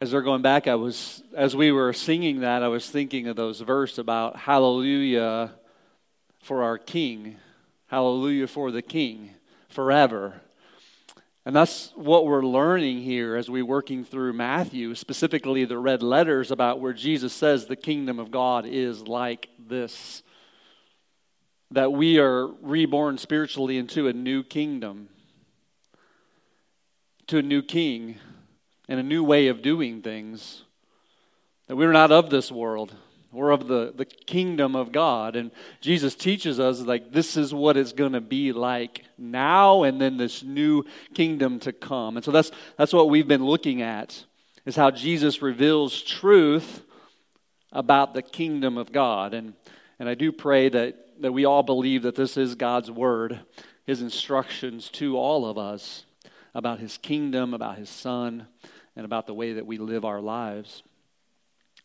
as they're going back, I was as we were singing that, I was thinking of those verse about hallelujah for our king. Hallelujah for the king forever. And that's what we're learning here as we're working through Matthew, specifically the red letters about where Jesus says the kingdom of God is like this. That we are reborn spiritually into a new kingdom, to a new king, and a new way of doing things. That we're not of this world. We're of the, the kingdom of God. And Jesus teaches us, like, this is what it's going to be like now and then this new kingdom to come. And so that's, that's what we've been looking at, is how Jesus reveals truth about the kingdom of God. And, and I do pray that, that we all believe that this is God's word, his instructions to all of us about his kingdom, about his son, and about the way that we live our lives.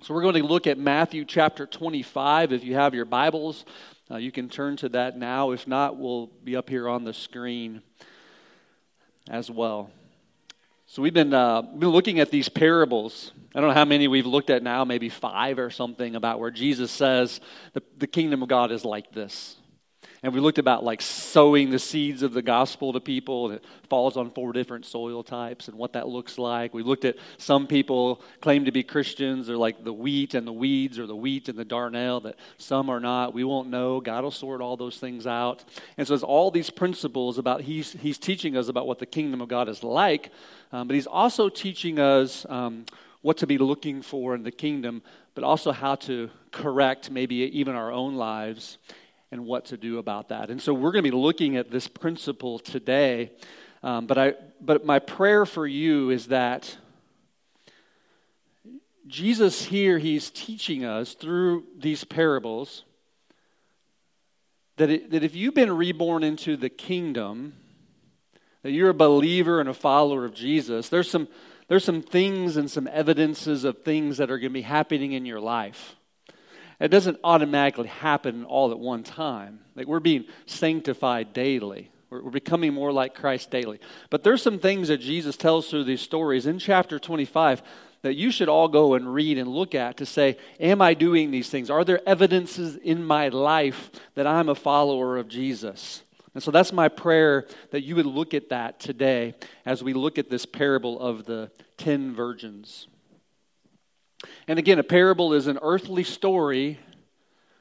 So we're going to look at Matthew chapter 25. If you have your Bibles, uh, you can turn to that now. If not, we'll be up here on the screen as well. So we've been, uh, been looking at these parables. I don't know how many we've looked at now, maybe five or something, about where Jesus says the, the kingdom of God is like this. And we looked about like sowing the seeds of the gospel to people, and it falls on four different soil types and what that looks like. We looked at some people claim to be Christians, they're like the wheat and the weeds, or the wheat and the darnel, that some are not. We won't know. God will sort all those things out. And so it's all these principles about He's, he's teaching us about what the kingdom of God is like, um, but He's also teaching us um, what to be looking for in the kingdom, but also how to correct maybe even our own lives and what to do about that. And so we're going to be looking at this principle today. Um, but, I, but my prayer for you is that Jesus here, he's teaching us through these parables that, it, that if you've been reborn into the kingdom, that you're a believer and a follower of Jesus, there's some, there's some things and some evidences of things that are going to be happening in your life. It doesn't automatically happen all at one time. Like we're being sanctified daily. We're, we're becoming more like Christ daily. But there's some things that Jesus tells through these stories in chapter 25 that you should all go and read and look at to say, Am I doing these things? Are there evidences in my life that I'm a follower of Jesus? And so that's my prayer that you would look at that today as we look at this parable of the ten virgins. And again, a parable is an earthly story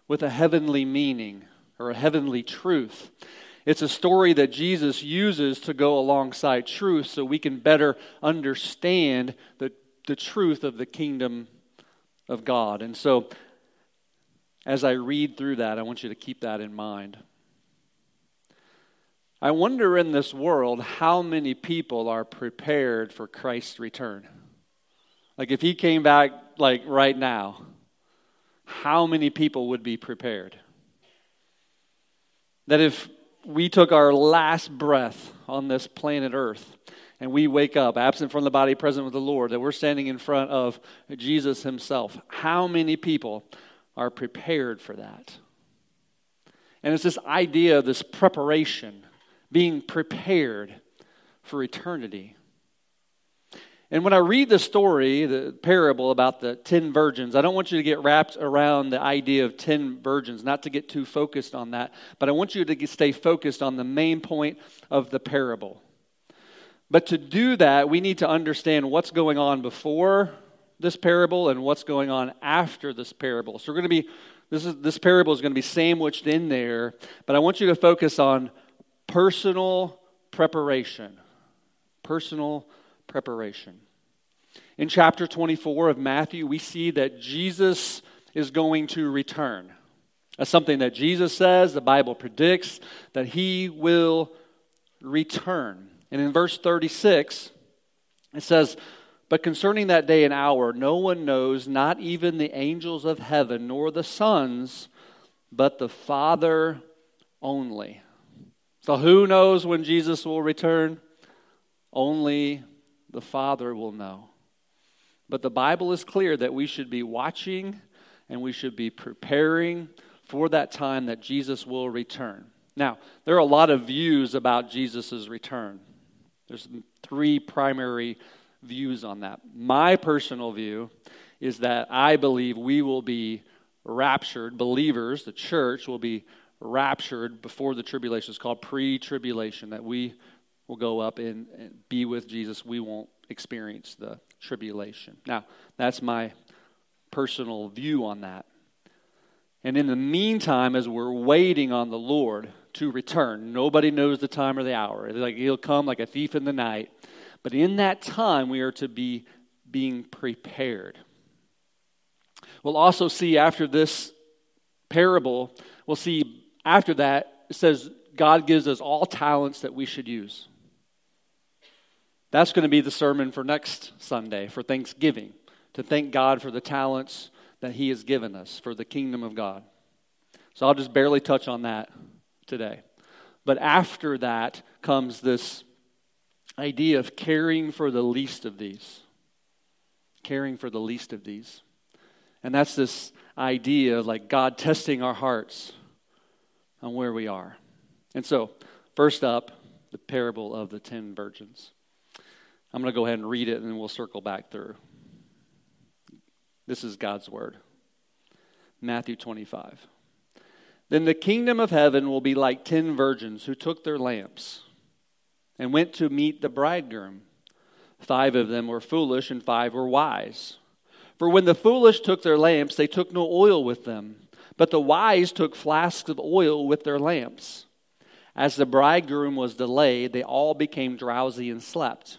with a heavenly meaning or a heavenly truth. It's a story that Jesus uses to go alongside truth so we can better understand the, the truth of the kingdom of God. And so, as I read through that, I want you to keep that in mind. I wonder in this world how many people are prepared for Christ's return. Like if he came back like right now, how many people would be prepared? That if we took our last breath on this planet Earth and we wake up absent from the body, present with the Lord, that we're standing in front of Jesus Himself, how many people are prepared for that? And it's this idea of this preparation, being prepared for eternity. And when I read the story, the parable about the 10 virgins, I don't want you to get wrapped around the idea of 10 virgins, not to get too focused on that, but I want you to stay focused on the main point of the parable. But to do that, we need to understand what's going on before this parable and what's going on after this parable. So we're going to be this is this parable is going to be sandwiched in there, but I want you to focus on personal preparation. Personal preparation. In chapter 24 of Matthew, we see that Jesus is going to return. That's something that Jesus says, the Bible predicts that he will return. And in verse 36, it says, But concerning that day and hour, no one knows, not even the angels of heaven, nor the sons, but the Father only. So, who knows when Jesus will return? Only the Father will know. But the Bible is clear that we should be watching and we should be preparing for that time that Jesus will return. Now, there are a lot of views about Jesus' return. There's three primary views on that. My personal view is that I believe we will be raptured, believers, the church will be raptured before the tribulation. It's called pre tribulation, that we will go up and, and be with Jesus. We won't experience the tribulation. Now, that's my personal view on that. And in the meantime, as we're waiting on the Lord to return, nobody knows the time or the hour. It's like he'll come like a thief in the night. But in that time, we are to be being prepared. We'll also see after this parable, we'll see after that, it says God gives us all talents that we should use. That's going to be the sermon for next Sunday, for Thanksgiving, to thank God for the talents that He has given us for the kingdom of God. So I'll just barely touch on that today. But after that comes this idea of caring for the least of these. Caring for the least of these. And that's this idea of like God testing our hearts on where we are. And so, first up, the parable of the ten virgins. I'm going to go ahead and read it and then we'll circle back through. This is God's word. Matthew 25. Then the kingdom of heaven will be like ten virgins who took their lamps and went to meet the bridegroom. Five of them were foolish and five were wise. For when the foolish took their lamps, they took no oil with them, but the wise took flasks of oil with their lamps. As the bridegroom was delayed, they all became drowsy and slept.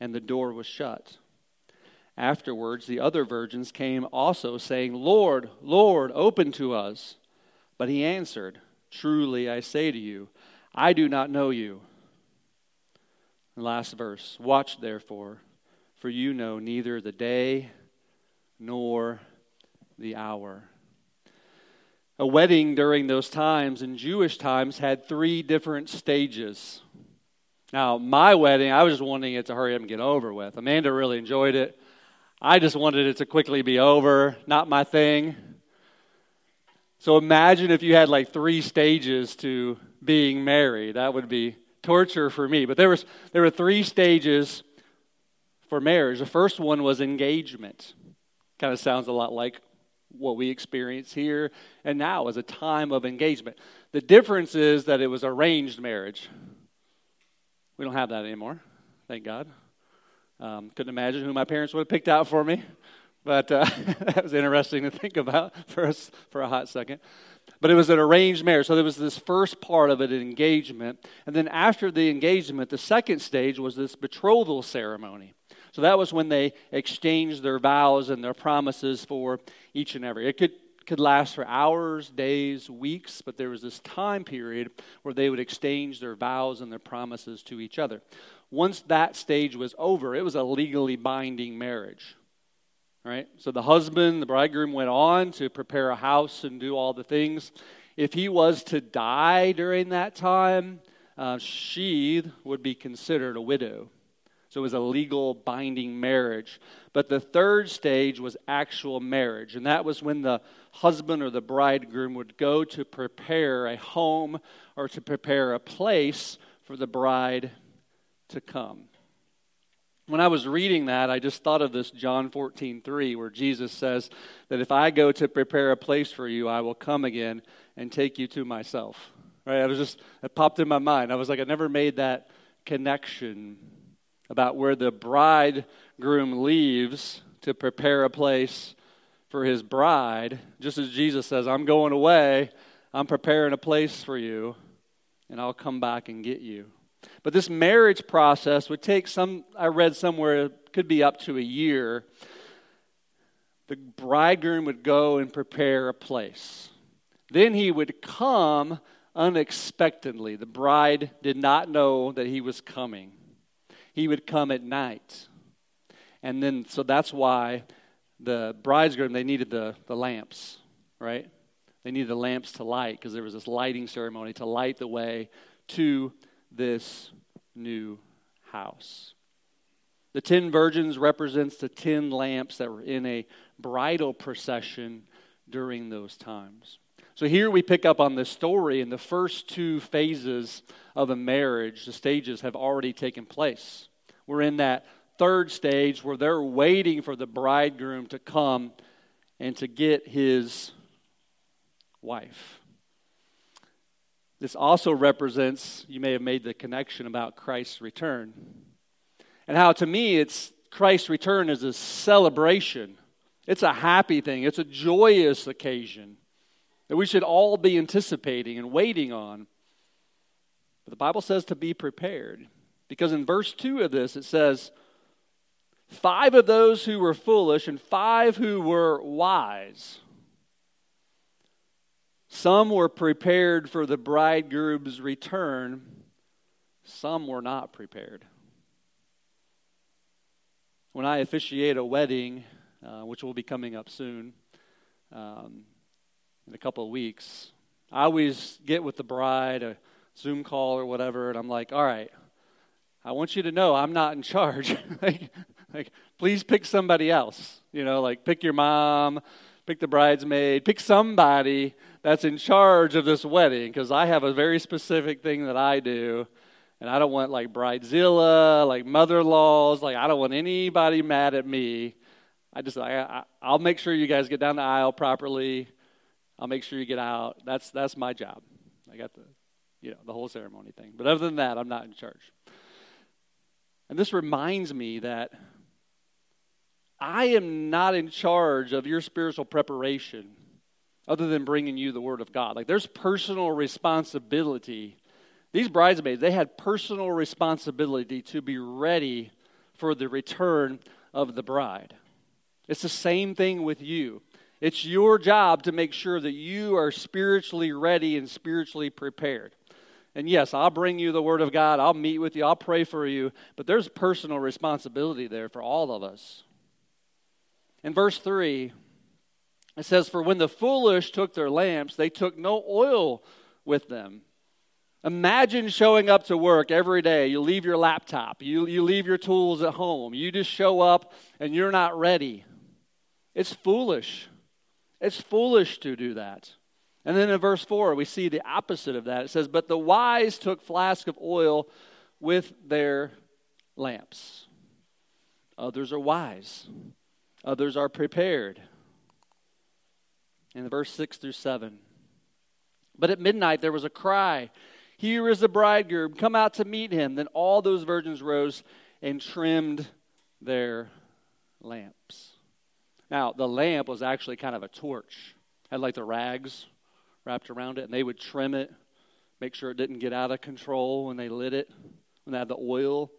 And the door was shut. Afterwards, the other virgins came also, saying, Lord, Lord, open to us. But he answered, Truly I say to you, I do not know you. Last verse Watch therefore, for you know neither the day nor the hour. A wedding during those times in Jewish times had three different stages. Now, my wedding, I was just wanting it to hurry up and get over with. Amanda really enjoyed it. I just wanted it to quickly be over, not my thing. So imagine if you had like three stages to being married. That would be torture for me. But there was there were three stages for marriage. The first one was engagement. Kind of sounds a lot like what we experience here and now as a time of engagement. The difference is that it was arranged marriage. We don't have that anymore. Thank God. Um, couldn't imagine who my parents would have picked out for me, but uh, that was interesting to think about for us for a hot second. But it was an arranged marriage, so there was this first part of it, an engagement, and then after the engagement, the second stage was this betrothal ceremony. So that was when they exchanged their vows and their promises for each and every. It could could last for hours, days, weeks, but there was this time period where they would exchange their vows and their promises to each other once that stage was over, it was a legally binding marriage. Right? So the husband, the bridegroom went on to prepare a house and do all the things. If he was to die during that time, uh, she would be considered a widow. So it was a legal binding marriage. But the third stage was actual marriage. And that was when the husband or the bridegroom would go to prepare a home or to prepare a place for the bride to come. When I was reading that, I just thought of this John 14, 3, where Jesus says that if I go to prepare a place for you, I will come again and take you to myself. Right? I was just, it popped in my mind. I was like, I never made that connection about where the bridegroom leaves to prepare a place for his bride, just as Jesus says, I'm going away, I'm preparing a place for you, and I'll come back and get you. But this marriage process would take some, I read somewhere, it could be up to a year. The bridegroom would go and prepare a place. Then he would come unexpectedly. The bride did not know that he was coming. He would come at night. And then, so that's why the bridegroom, they needed the, the lamps, right? They needed the lamps to light because there was this lighting ceremony to light the way to this new house. The ten virgins represents the ten lamps that were in a bridal procession during those times. So here we pick up on this story, and the first two phases of a marriage, the stages have already taken place. We're in that third stage where they're waiting for the bridegroom to come and to get his wife. This also represents, you may have made the connection about Christ's return. And how to me, it's Christ's return is a celebration. It's a happy thing, it's a joyous occasion that we should all be anticipating and waiting on. But the Bible says to be prepared. Because in verse 2 of this, it says, Five of those who were foolish and five who were wise. Some were prepared for the bridegroom's return, some were not prepared. When I officiate a wedding, uh, which will be coming up soon, um, in a couple of weeks, I always get with the bride, a Zoom call or whatever, and I'm like, all right, I want you to know I'm not in charge. like, like, please pick somebody else. You know, like pick your mom, pick the bridesmaid, pick somebody that's in charge of this wedding because I have a very specific thing that I do. And I don't want like bridezilla, like mother-in-laws, like I don't want anybody mad at me. I just I, I I'll make sure you guys get down the aisle properly. I'll make sure you get out. That's that's my job. I got the you know the whole ceremony thing. But other than that, I'm not in charge. And this reminds me that I am not in charge of your spiritual preparation other than bringing you the Word of God. Like there's personal responsibility. These bridesmaids, they had personal responsibility to be ready for the return of the bride. It's the same thing with you. It's your job to make sure that you are spiritually ready and spiritually prepared. And yes, I'll bring you the Word of God. I'll meet with you. I'll pray for you. But there's personal responsibility there for all of us. In verse 3, it says, For when the foolish took their lamps, they took no oil with them. Imagine showing up to work every day. You leave your laptop, you, you leave your tools at home. You just show up and you're not ready. It's foolish. It's foolish to do that. And then in verse 4, we see the opposite of that. It says, But the wise took flask of oil with their lamps. Others are wise, others are prepared. In verse 6 through 7. But at midnight there was a cry Here is the bridegroom, come out to meet him. Then all those virgins rose and trimmed their lamps. Now, the lamp was actually kind of a torch, had like the rags wrapped around it, and they would trim it, make sure it didn't get out of control when they lit it, when they had the oil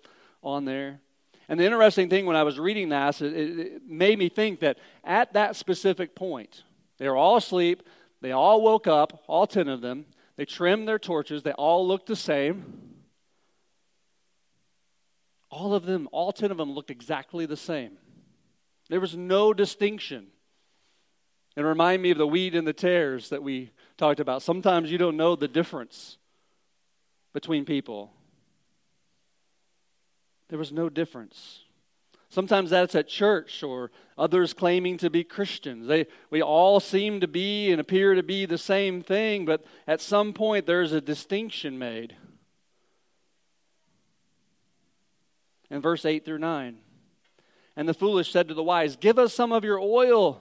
on there. And the interesting thing when I was reading that, it, it made me think that at that specific point, they were all asleep, they all woke up, all 10 of them, they trimmed their torches, they all looked the same. All of them, all 10 of them looked exactly the same. There was no distinction. It reminded me of the wheat and the tares that we talked about. Sometimes you don't know the difference between people. There was no difference. Sometimes that's at church or others claiming to be Christians. They, we all seem to be and appear to be the same thing, but at some point there's a distinction made. In verse 8 through 9. And the foolish said to the wise, Give us some of your oil,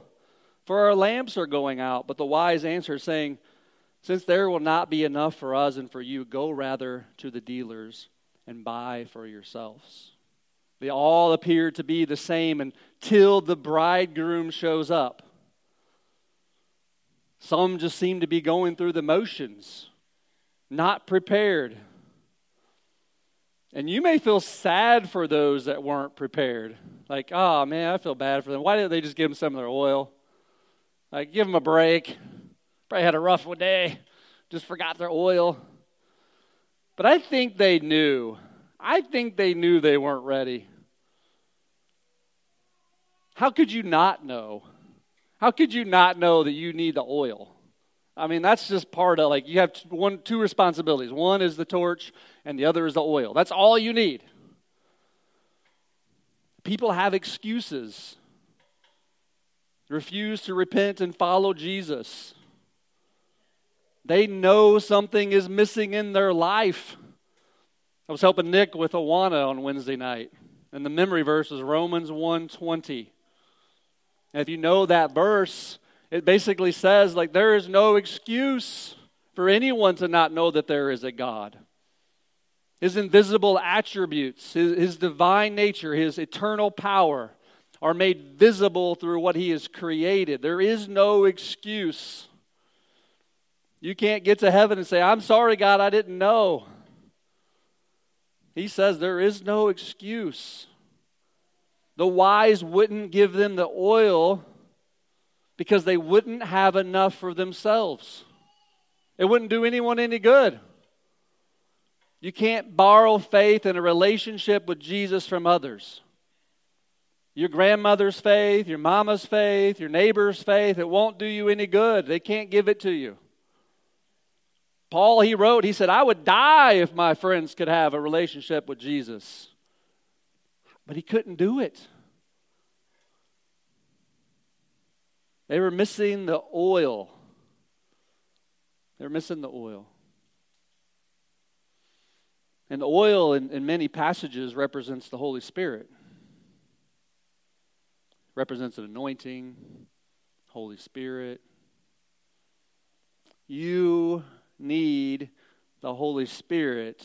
for our lamps are going out. But the wise answered, saying, since there will not be enough for us and for you, go rather to the dealers and buy for yourselves. They all appear to be the same until the bridegroom shows up. Some just seem to be going through the motions, not prepared. And you may feel sad for those that weren't prepared. Like, oh man, I feel bad for them. Why didn't they just give them some of their oil? Like, give them a break. Probably had a rough day, just forgot their oil. But I think they knew. I think they knew they weren't ready. how could you not know? How could you not know that you need the oil? I mean, that's just part of like you have one two responsibilities. One is the torch and the other is the oil. That's all you need. People have excuses. Refuse to repent and follow Jesus. They know something is missing in their life. I was helping Nick with Awana on Wednesday night, and the memory verse is Romans 1:20. And if you know that verse, it basically says like there is no excuse for anyone to not know that there is a God. His invisible attributes, his, his divine nature, his eternal power are made visible through what he has created. There is no excuse. You can't get to heaven and say, I'm sorry, God, I didn't know. He says there is no excuse. The wise wouldn't give them the oil because they wouldn't have enough for themselves. It wouldn't do anyone any good. You can't borrow faith in a relationship with Jesus from others. Your grandmother's faith, your mama's faith, your neighbor's faith, it won't do you any good. They can't give it to you. Paul, he wrote, he said, I would die if my friends could have a relationship with Jesus. But he couldn't do it. They were missing the oil. They were missing the oil. And the oil in, in many passages represents the Holy Spirit. Represents an anointing, Holy Spirit. You need the Holy Spirit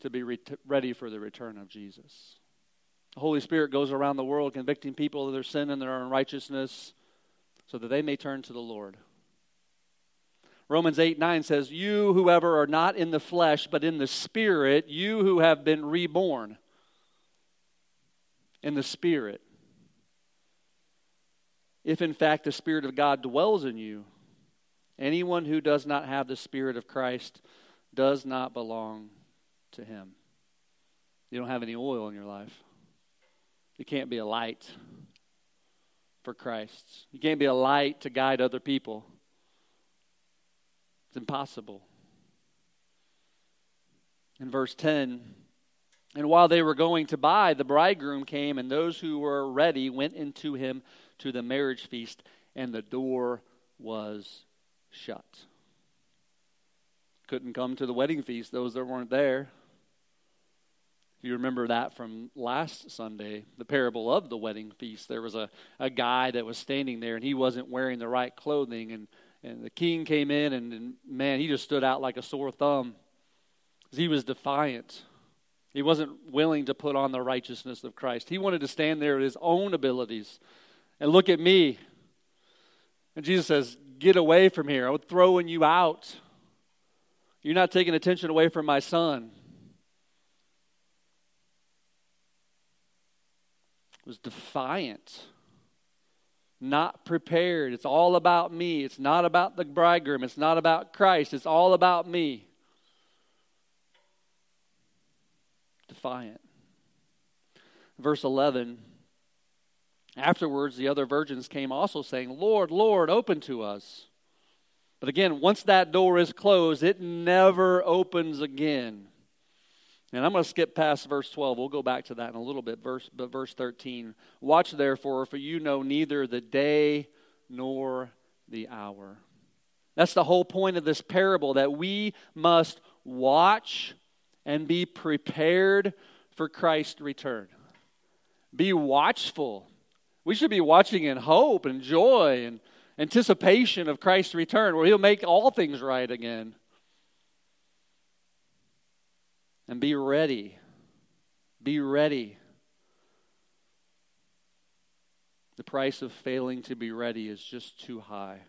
to be re- ready for the return of Jesus. The Holy Spirit goes around the world convicting people of their sin and their unrighteousness so that they may turn to the Lord. Romans 8 9 says, You, whoever are not in the flesh, but in the Spirit, you who have been reborn in the Spirit. If in fact the Spirit of God dwells in you, anyone who does not have the Spirit of Christ does not belong to him. You don't have any oil in your life. You can't be a light for Christ. You can't be a light to guide other people. It's impossible. In verse 10, and while they were going to buy, the bridegroom came, and those who were ready went into him to the marriage feast, and the door was shut. Couldn't come to the wedding feast, those that weren't there. You remember that from last Sunday, the parable of the wedding feast, there was a, a guy that was standing there and he wasn't wearing the right clothing. And, and the king came in and, and man, he just stood out like a sore thumb. He was defiant. He wasn't willing to put on the righteousness of Christ. He wanted to stand there with his own abilities and look at me. And Jesus says, Get away from here. I'm throwing you out. You're not taking attention away from my son. Was defiant, not prepared. It's all about me. It's not about the bridegroom. It's not about Christ. It's all about me. Defiant. Verse 11 Afterwards, the other virgins came also saying, Lord, Lord, open to us. But again, once that door is closed, it never opens again. And I'm going to skip past verse 12. We'll go back to that in a little bit. Verse, but verse 13. Watch therefore, for you know neither the day nor the hour. That's the whole point of this parable that we must watch and be prepared for Christ's return. Be watchful. We should be watching in hope and joy and anticipation of Christ's return, where He'll make all things right again. And be ready. Be ready. The price of failing to be ready is just too high.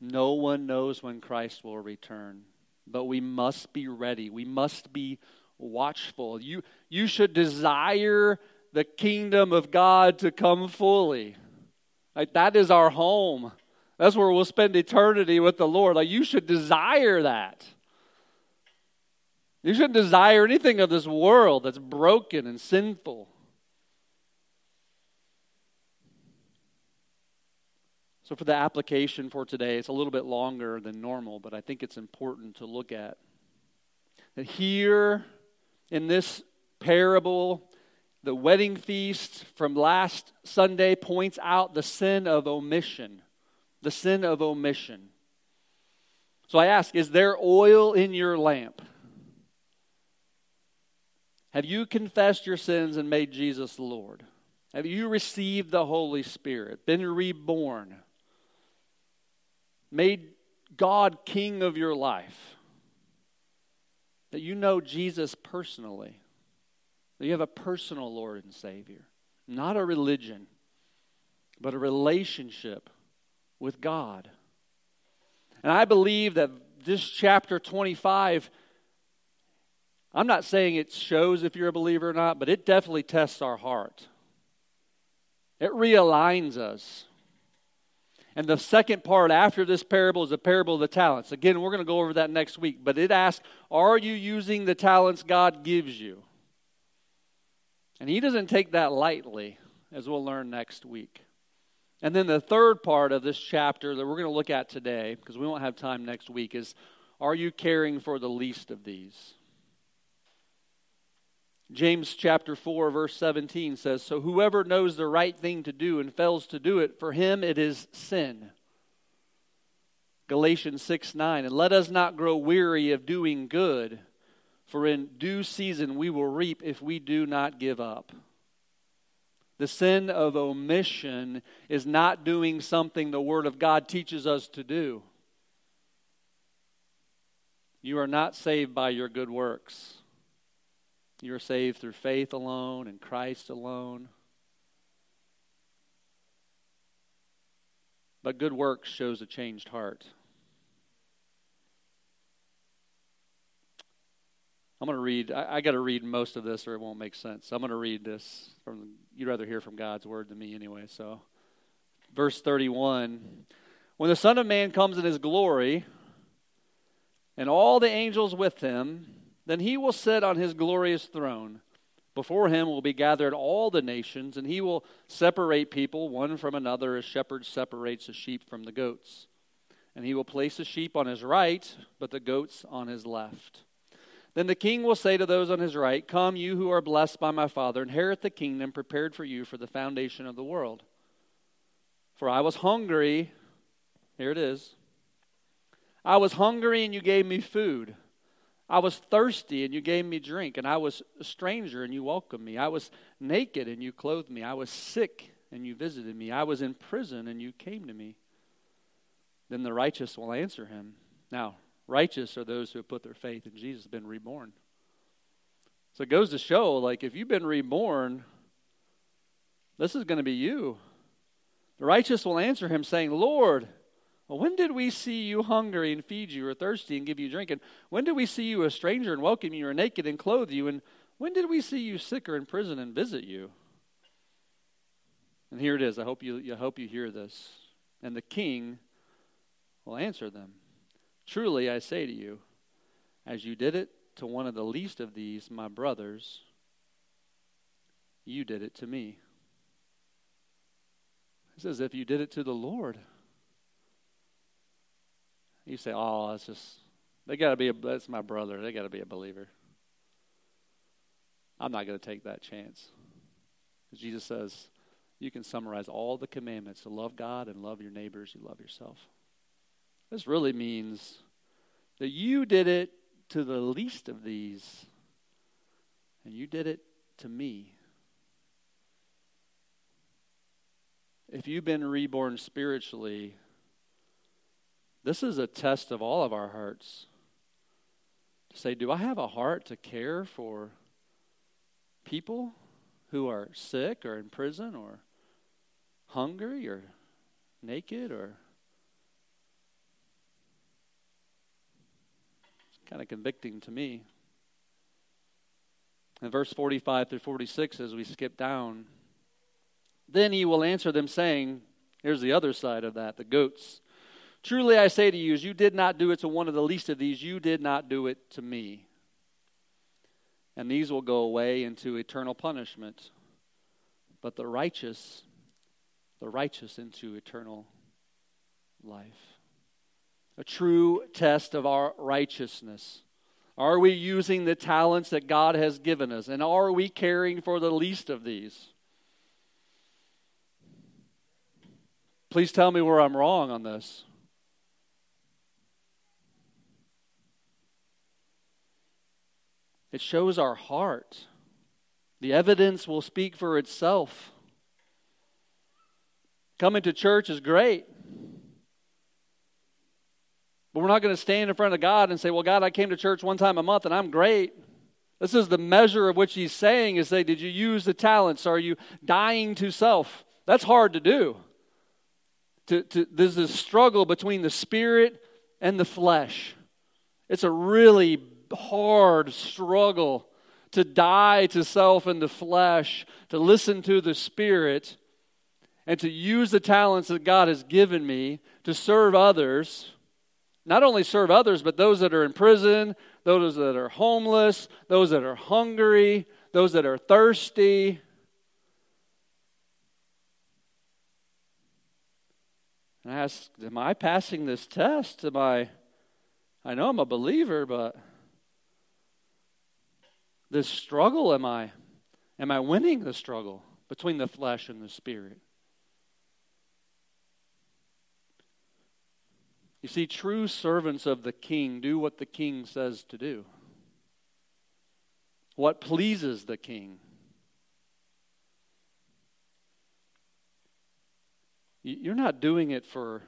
No one knows when Christ will return, but we must be ready. We must be watchful. You, you should desire the kingdom of God to come fully. Like that is our home. That's where we'll spend eternity with the Lord. Like you should desire that. You shouldn't desire anything of this world that's broken and sinful. So, for the application for today, it's a little bit longer than normal, but I think it's important to look at. That here in this parable, the wedding feast from last Sunday points out the sin of omission. The sin of omission. So I ask, is there oil in your lamp? Have you confessed your sins and made Jesus Lord? Have you received the Holy Spirit, been reborn? made God king of your life, that you know Jesus personally, that you have a personal Lord and Savior, not a religion, but a relationship with God. And I believe that this chapter 25, I'm not saying it shows if you're a believer or not, but it definitely tests our heart. It realigns us and the second part after this parable is the parable of the talents. Again, we're going to go over that next week. But it asks, Are you using the talents God gives you? And he doesn't take that lightly, as we'll learn next week. And then the third part of this chapter that we're going to look at today, because we won't have time next week, is Are you caring for the least of these? James chapter 4 verse 17 says, "So whoever knows the right thing to do and fails to do it, for him it is sin." Galatians 6 9, and let us not grow weary of doing good, for in due season we will reap if we do not give up. The sin of omission is not doing something the Word of God teaches us to do. You are not saved by your good works. You're saved through faith alone and Christ alone. But good works shows a changed heart. I'm going to read, I, I got to read most of this or it won't make sense. I'm going to read this from, you'd rather hear from God's word than me anyway. So, verse 31 When the Son of Man comes in his glory, and all the angels with him, then he will sit on his glorious throne. Before him will be gathered all the nations, and he will separate people one from another as shepherd separates the sheep from the goats. And he will place the sheep on his right, but the goats on his left. Then the king will say to those on his right, Come, you who are blessed by my Father, inherit the kingdom prepared for you for the foundation of the world. For I was hungry, here it is. I was hungry, and you gave me food. I was thirsty and you gave me drink, and I was a stranger and you welcomed me. I was naked and you clothed me. I was sick and you visited me. I was in prison and you came to me. Then the righteous will answer him. Now, righteous are those who have put their faith in Jesus, been reborn. So it goes to show, like, if you've been reborn, this is going to be you. The righteous will answer him, saying, Lord, well, when did we see you hungry and feed you, or thirsty and give you drink? And when did we see you a stranger and welcome you, or naked and clothe you? And when did we see you sick or in prison and visit you? And here it is. I hope you, I hope you hear this. And the king will answer them Truly, I say to you, as you did it to one of the least of these, my brothers, you did it to me. He says, if you did it to the Lord. You say, oh, that's just, they got to be, a, that's my brother. They got to be a believer. I'm not going to take that chance. Jesus says, you can summarize all the commandments to love God and love your neighbors, you love yourself. This really means that you did it to the least of these, and you did it to me. If you've been reborn spiritually, this is a test of all of our hearts. To say, do I have a heart to care for people who are sick or in prison or hungry or naked or kind of convicting to me. In verse 45 through 46, as we skip down, then he will answer them, saying, Here's the other side of that the goats. Truly I say to you, as you did not do it to one of the least of these, you did not do it to me. And these will go away into eternal punishment, but the righteous, the righteous into eternal life. A true test of our righteousness. Are we using the talents that God has given us? And are we caring for the least of these? Please tell me where I'm wrong on this. It shows our heart. The evidence will speak for itself. Coming to church is great. But we're not going to stand in front of God and say, Well, God, I came to church one time a month and I'm great. This is the measure of which he's saying is say, Did you use the talents? Are you dying to self? That's hard to do. To, to, there's this struggle between the spirit and the flesh. It's a really hard struggle to die to self and the flesh, to listen to the spirit, and to use the talents that God has given me to serve others. Not only serve others, but those that are in prison, those that are homeless, those that are hungry, those that are thirsty. And I ask, Am I passing this test? Am I, I know I'm a believer, but this struggle, am I, am I winning the struggle between the flesh and the spirit? You see, true servants of the king do what the king says to do, what pleases the king. You're not doing it for,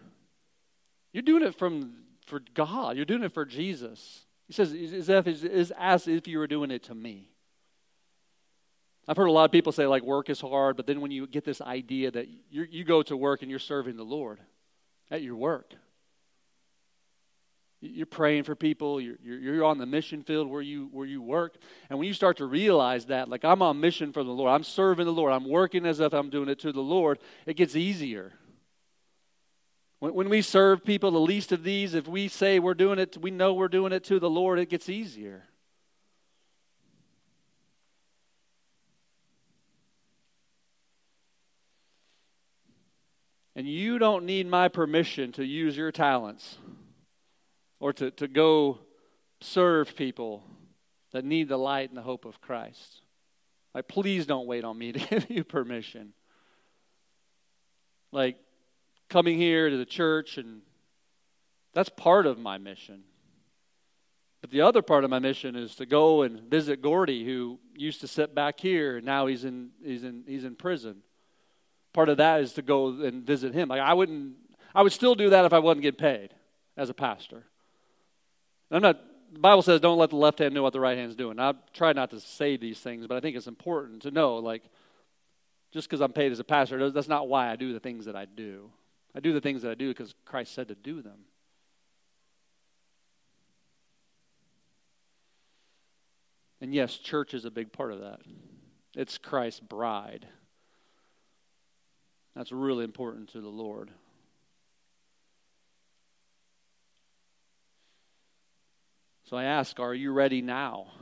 you're doing it from, for God. You're doing it for Jesus. He says, as if, is as if you were doing it to me. I've heard a lot of people say, like, work is hard, but then when you get this idea that you go to work and you're serving the Lord at your work, you're praying for people. You're, you're, you're, on the mission field where you, where you work. And when you start to realize that, like, I'm on mission for the Lord, I'm serving the Lord, I'm working as if I'm doing it to the Lord, it gets easier. When, we serve people, the least of these, if we say we're doing it, we know we're doing it to the Lord, it gets easier. And you don't need my permission to use your talents or to, to go serve people that need the light and the hope of Christ. Like, please don't wait on me to give you permission. Like, coming here to the church, and that's part of my mission. But the other part of my mission is to go and visit Gordy, who used to sit back here, and now he's in, he's in, he's in prison. Part of that is to go and visit him. Like I wouldn't, I would still do that if I wasn't getting paid as a pastor. I'm not. The Bible says, "Don't let the left hand know what the right hand's doing." I try not to say these things, but I think it's important to know, like, just because I'm paid as a pastor, that's not why I do the things that I do. I do the things that I do because Christ said to do them. And yes, church is a big part of that. It's Christ's bride. That's really important to the Lord. So I ask, are you ready now?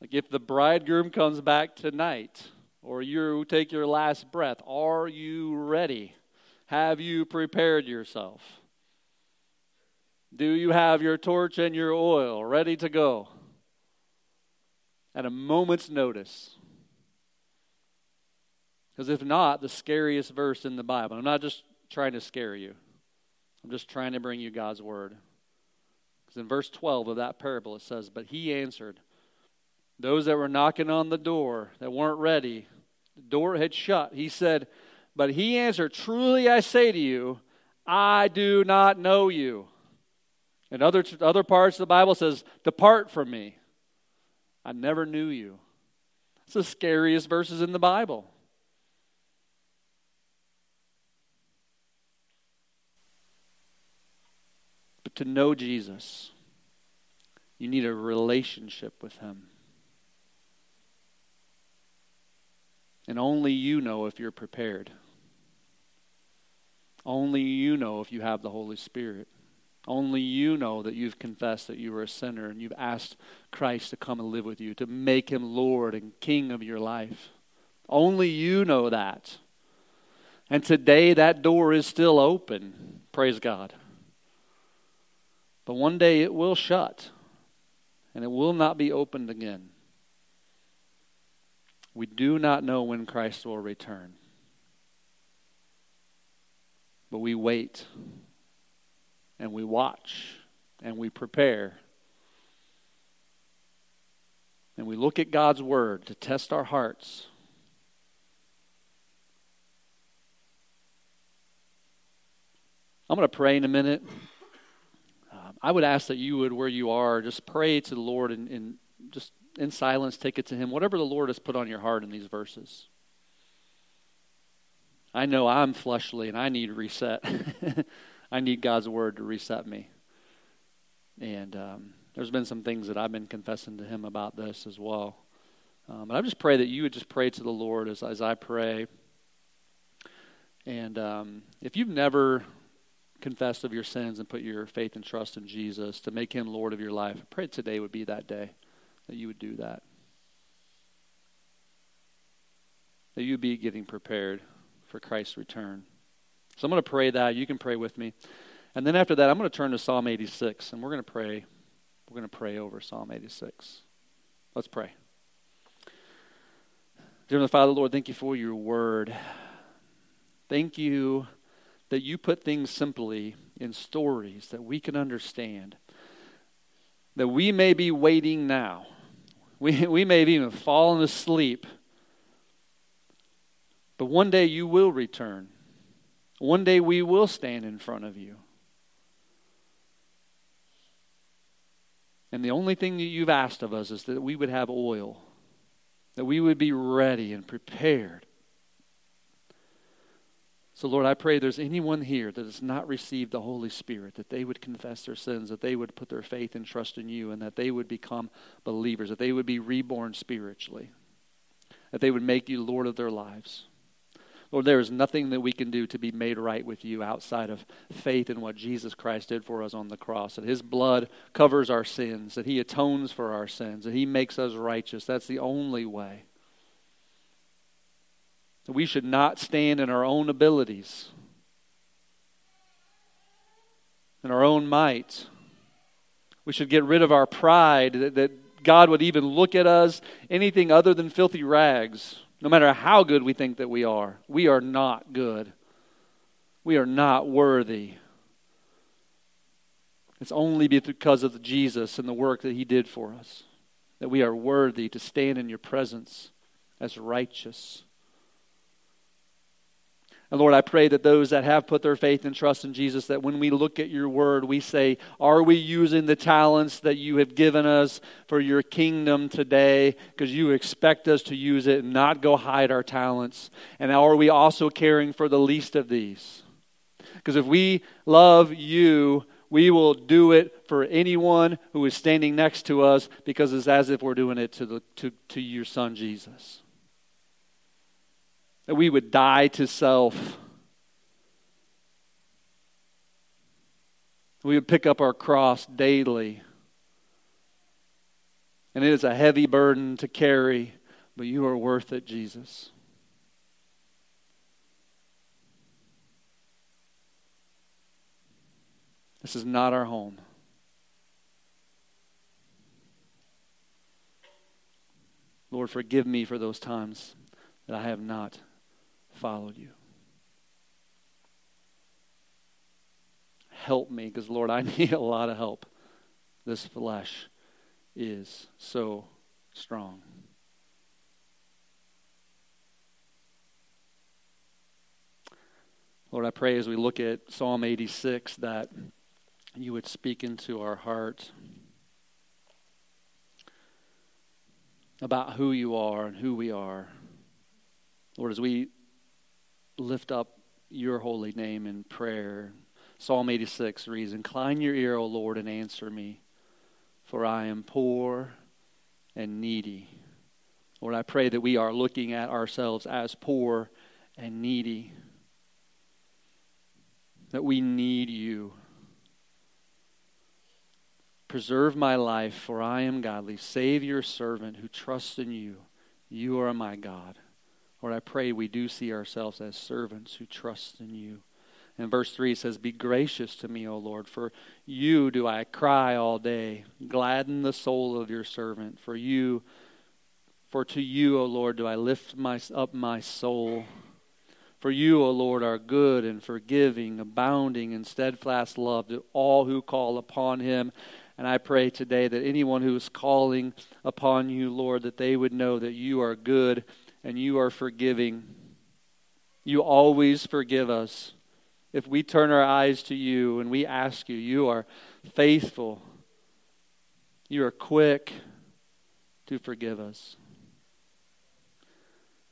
Like if the bridegroom comes back tonight or you take your last breath, are you ready? Have you prepared yourself? Do you have your torch and your oil ready to go? At a moment's notice. Because if not, the scariest verse in the Bible, I'm not just trying to scare you, I'm just trying to bring you God's word. Because in verse 12 of that parable, it says, But he answered, Those that were knocking on the door that weren't ready, the door had shut. He said, But he answered, Truly I say to you, I do not know you. And other, other parts of the Bible says, Depart from me. I never knew you. It's the scariest verses in the Bible. But to know Jesus, you need a relationship with Him. And only you know if you're prepared. Only you know if you have the Holy Spirit. Only you know that you've confessed that you are a sinner and you've asked Christ to come and live with you, to make him Lord and King of your life. Only you know that. And today that door is still open. Praise God. But one day it will shut and it will not be opened again. We do not know when Christ will return. But we wait and we watch and we prepare. And we look at God's Word to test our hearts. I'm going to pray in a minute. Um, I would ask that you would, where you are, just pray to the Lord and, and just in silence take it to Him, whatever the Lord has put on your heart in these verses. I know I'm fleshly and I need to reset. I need God's Word to reset me. And um, there's been some things that I've been confessing to Him about this as well. Um, but I just pray that you would just pray to the Lord as, as I pray. And um, if you've never confessed of your sins and put your faith and trust in Jesus to make him Lord of your life, I pray today would be that day that you would do that. That you'd be getting prepared for Christ's return. So I'm going to pray that. You can pray with me. And then after that, I'm going to turn to Psalm 86, and we're going to pray. We're going to pray over Psalm 86. Let's pray. Dear Father, Lord, thank you for your word. Thank you that you put things simply in stories that we can understand. That we may be waiting now. We, we may have even fallen asleep. But one day you will return. One day we will stand in front of you. And the only thing that you've asked of us is that we would have oil, that we would be ready and prepared so, Lord, I pray there's anyone here that has not received the Holy Spirit, that they would confess their sins, that they would put their faith and trust in you, and that they would become believers, that they would be reborn spiritually, that they would make you Lord of their lives. Lord, there is nothing that we can do to be made right with you outside of faith in what Jesus Christ did for us on the cross. That his blood covers our sins, that he atones for our sins, that he makes us righteous. That's the only way. We should not stand in our own abilities, in our own might. We should get rid of our pride that, that God would even look at us anything other than filthy rags, no matter how good we think that we are. We are not good. We are not worthy. It's only because of Jesus and the work that he did for us that we are worthy to stand in your presence as righteous. And Lord, I pray that those that have put their faith and trust in Jesus, that when we look at your word, we say, Are we using the talents that you have given us for your kingdom today? Because you expect us to use it and not go hide our talents. And are we also caring for the least of these? Because if we love you, we will do it for anyone who is standing next to us because it's as if we're doing it to, the, to, to your son Jesus. That we would die to self. We would pick up our cross daily. And it is a heavy burden to carry, but you are worth it, Jesus. This is not our home. Lord, forgive me for those times that I have not followed you. Help me, because Lord, I need a lot of help. This flesh is so strong. Lord, I pray as we look at Psalm 86 that you would speak into our heart about who you are and who we are. Lord, as we lift up your holy name in prayer. Psalm 86 reads Incline your ear, O Lord, and answer me, for I am poor and needy. Lord, I pray that we are looking at ourselves as poor and needy, that we need you. Preserve my life, for I am godly. Save your servant who trusts in you. You are my God. Lord, I pray we do see ourselves as servants who trust in you. And verse 3 says, Be gracious to me, O Lord, for you do I cry all day. Gladden the soul of your servant. For you, for to you, O Lord, do I lift my, up my soul. For you, O Lord, are good and forgiving, abounding in steadfast love to all who call upon him. And I pray today that anyone who is calling upon you, Lord, that they would know that you are good and you are forgiving. You always forgive us. If we turn our eyes to you and we ask you, you are faithful. You are quick to forgive us.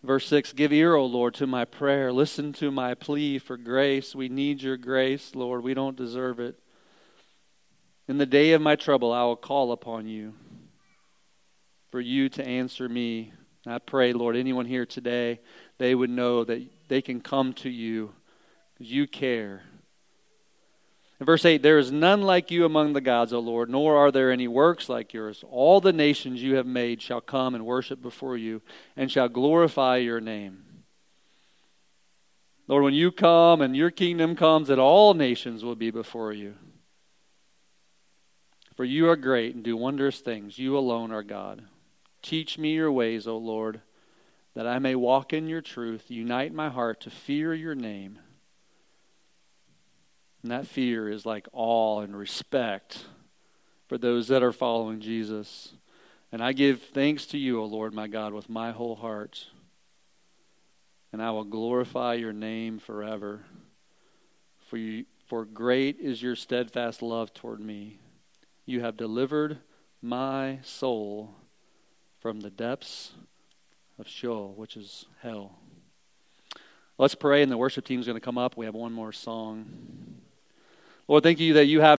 Verse 6 Give ear, O Lord, to my prayer. Listen to my plea for grace. We need your grace, Lord. We don't deserve it. In the day of my trouble, I will call upon you for you to answer me. I pray, Lord, anyone here today, they would know that they can come to you because you care. In verse 8, there is none like you among the gods, O Lord, nor are there any works like yours. All the nations you have made shall come and worship before you and shall glorify your name. Lord, when you come and your kingdom comes, that all nations will be before you. For you are great and do wondrous things. You alone are God. Teach me your ways, O Lord, that I may walk in your truth. Unite my heart to fear your name. And that fear is like awe and respect for those that are following Jesus. And I give thanks to you, O Lord my God, with my whole heart. And I will glorify your name forever. For, you, for great is your steadfast love toward me. You have delivered my soul from the depths of Sheol, which is hell. Let's pray, and the worship team is going to come up. We have one more song. Lord, thank you that you have.